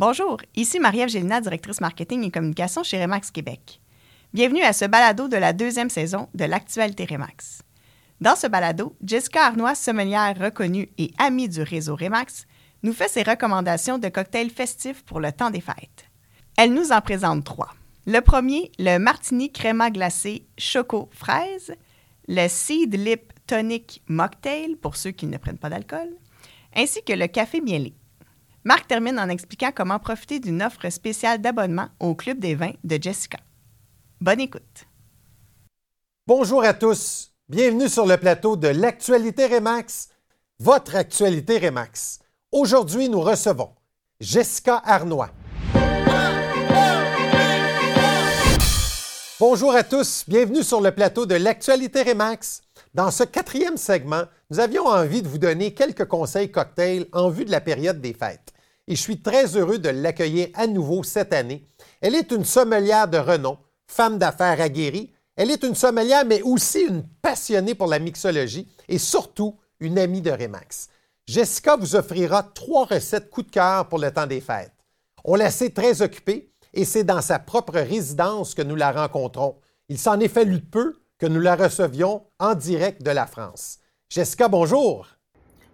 Bonjour, ici Marie-Ève Gélina, directrice marketing et communication chez Remax Québec. Bienvenue à ce balado de la deuxième saison de l'actualité Remax. Dans ce balado, Jessica Arnois, sommelière reconnue et amie du réseau Remax, nous fait ses recommandations de cocktails festifs pour le temps des fêtes. Elle nous en présente trois. Le premier, le martini créma glacé choco fraise, le seed lip tonic mocktail pour ceux qui ne prennent pas d'alcool, ainsi que le café mielé. Marc termine en expliquant comment profiter d'une offre spéciale d'abonnement au Club des vins de Jessica. Bonne écoute. Bonjour à tous. Bienvenue sur le plateau de l'actualité Remax, votre actualité Remax. Aujourd'hui, nous recevons Jessica Arnois. Bonjour à tous, bienvenue sur le plateau de l'actualité Remax. Dans ce quatrième segment, nous avions envie de vous donner quelques conseils cocktails en vue de la période des fêtes. Et je suis très heureux de l'accueillir à nouveau cette année. Elle est une sommelière de renom, femme d'affaires aguerrie. Elle est une sommelière, mais aussi une passionnée pour la mixologie et surtout une amie de Remax. Jessica vous offrira trois recettes coup de cœur pour le temps des fêtes. On la sait très occupée et c'est dans sa propre résidence que nous la rencontrons. Il s'en est fallu peu que nous la recevions en direct de la France. Jessica, bonjour.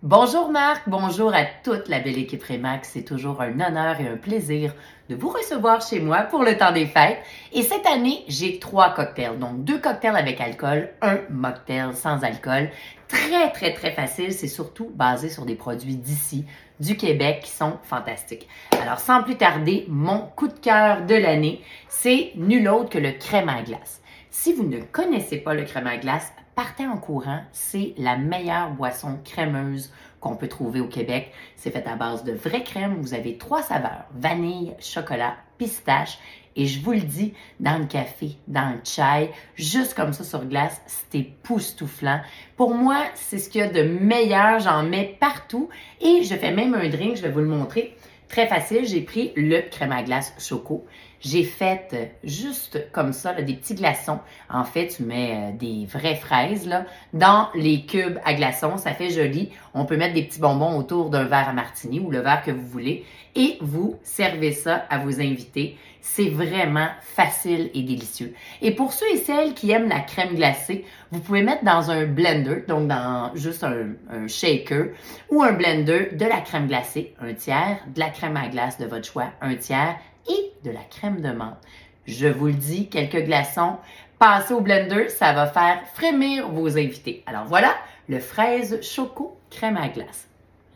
Bonjour Marc, bonjour à toute la belle équipe Remax. C'est toujours un honneur et un plaisir de vous recevoir chez moi pour le temps des fêtes. Et cette année, j'ai trois cocktails. Donc deux cocktails avec alcool, un mocktail sans alcool. Très, très, très facile. C'est surtout basé sur des produits d'ici, du Québec, qui sont fantastiques. Alors sans plus tarder, mon coup de cœur de l'année, c'est nul autre que le crème à glace. Si vous ne connaissez pas le crème à glace, partez en courant. C'est la meilleure boisson crémeuse qu'on peut trouver au Québec. C'est fait à base de vraie crème. Vous avez trois saveurs, vanille, chocolat, pistache. Et je vous le dis, dans le café, dans le chai, juste comme ça sur glace, c'est époustouflant. Pour moi, c'est ce qu'il y a de meilleur. J'en mets partout. Et je fais même un drink, je vais vous le montrer. Très facile, j'ai pris le crème à glace choco. J'ai fait euh, juste comme ça, des petits glaçons. En fait, tu mets euh, des vraies fraises là, dans les cubes à glaçons. Ça fait joli. On peut mettre des petits bonbons autour d'un verre à martini ou le verre que vous voulez. Et vous servez ça à vos invités. C'est vraiment facile et délicieux. Et pour ceux et celles qui aiment la crème glacée, vous pouvez mettre dans un blender, donc dans juste un, shaker ou un blender de la crème glacée, un tiers, de la crème à glace de votre choix, un tiers, et de la crème de menthe. Je vous le dis, quelques glaçons, passez au blender, ça va faire frémir vos invités. Alors voilà, le fraise choco crème à glace.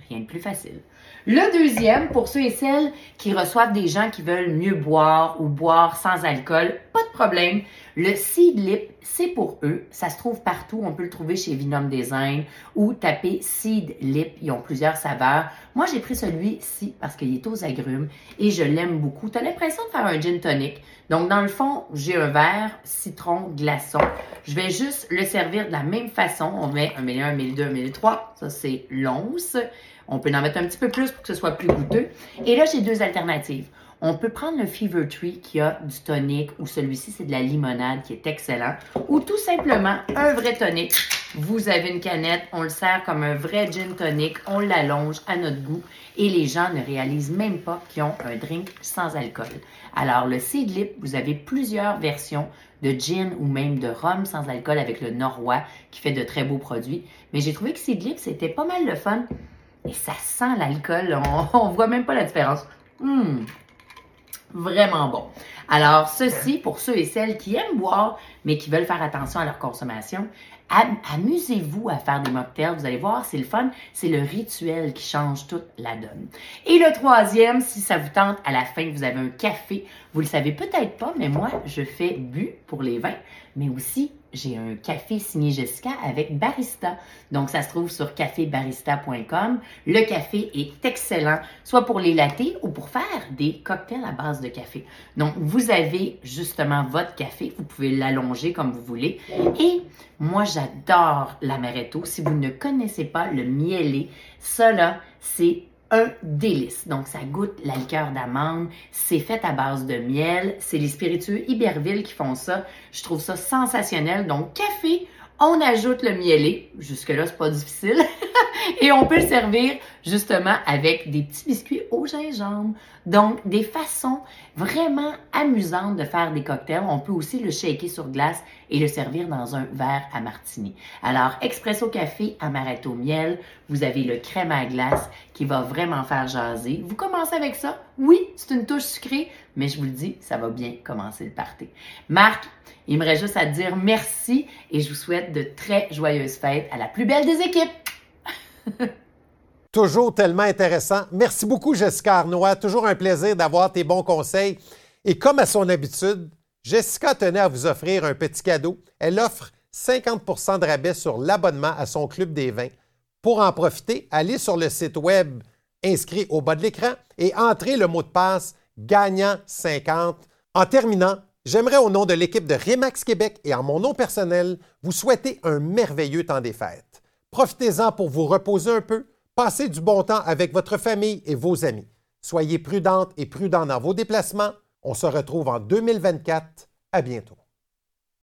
Rien de plus facile. Le deuxième, pour ceux et celles qui reçoivent des gens qui veulent mieux boire ou boire sans alcool, pas problème. Le Seed Lip, c'est pour eux. Ça se trouve partout. On peut le trouver chez Vinum Design ou taper Seed Lip. Ils ont plusieurs saveurs. Moi, j'ai pris celui-ci parce qu'il est aux agrumes et je l'aime beaucoup. Tu as l'impression de faire un gin tonic. Donc, dans le fond, j'ai un verre citron glaçon. Je vais juste le servir de la même façon. On met un ml1, un ml2, un ml3. Ça, c'est l'once. On peut en mettre un petit peu plus pour que ce soit plus goûteux. Et là, j'ai deux alternatives. On peut prendre le Fever Tree qui a du tonic ou celui-ci, c'est de la limonade qui est excellent. Ou tout simplement un vrai tonic. Vous avez une canette, on le sert comme un vrai gin tonic, on l'allonge à notre goût et les gens ne réalisent même pas qu'ils ont un drink sans alcool. Alors, le Seed Lip, vous avez plusieurs versions de gin ou même de rhum sans alcool avec le Norrois qui fait de très beaux produits. Mais j'ai trouvé que Seed Lip, c'était pas mal le fun et ça sent l'alcool. On, voit même pas la différence. Hum, vraiment bon. Alors, ceci, pour ceux et celles qui aiment boire, mais qui veulent faire attention à leur consommation, amusez-vous à faire des mocktails. Vous allez voir, c'est le fun. C'est le rituel qui change toute la donne. Et le troisième, si ça vous tente, à la fin, vous avez un café. Vous le savez peut-être pas, mais moi, je fais bu pour les vins, mais aussi j'ai un café signé Jessica avec barista. Donc, ça se trouve sur cafébarista.com. Le café est excellent, soit pour les lattés ou pour faire des cocktails à base de café. Donc, vous avez justement votre café. Vous pouvez l'allonger comme vous voulez. Et moi, j'adore l'amaretto. Si vous ne connaissez pas le mielé, ça c'est un délice. Donc, ça goûte la liqueur d'amande. C'est fait à base de miel. C'est les spiritueux Iberville qui font ça. Je trouve ça sensationnel. Donc, café, on ajoute le mielé. Jusque-là, c'est pas difficile. Et on peut le servir justement avec des petits biscuits au gingembre. Donc, des façons vraiment amusantes de faire des cocktails. On peut aussi le shaker sur glace et le servir dans un verre à martini. Alors, expresso café, amaretto miel, vous avez le crème à glace qui va vraiment faire jaser. Vous commencez avec ça? Oui, c'est une touche sucrée, mais je vous le dis, ça va bien commencer le party. Marc, il me reste juste à dire merci et je vous souhaite de très joyeuses fêtes à la plus belle des équipes. Toujours tellement intéressant. Merci beaucoup, Jessica Arnois. Toujours un plaisir d'avoir tes bons conseils. Et comme à son habitude, Jessica tenait à vous offrir un petit cadeau. Elle offre 50% de rabais sur l'abonnement à son club des vins. Pour en profiter, allez sur le site web inscrit au bas de l'écran et entrez le mot de passe gagnant 50. En terminant, j'aimerais au nom de l'équipe de Remax Québec et en mon nom personnel vous souhaiter un merveilleux temps des fêtes. Profitez-en pour vous reposer un peu, passez du bon temps avec votre famille et vos amis. Soyez prudentes et prudents dans vos déplacements. On se retrouve en 2024. À bientôt.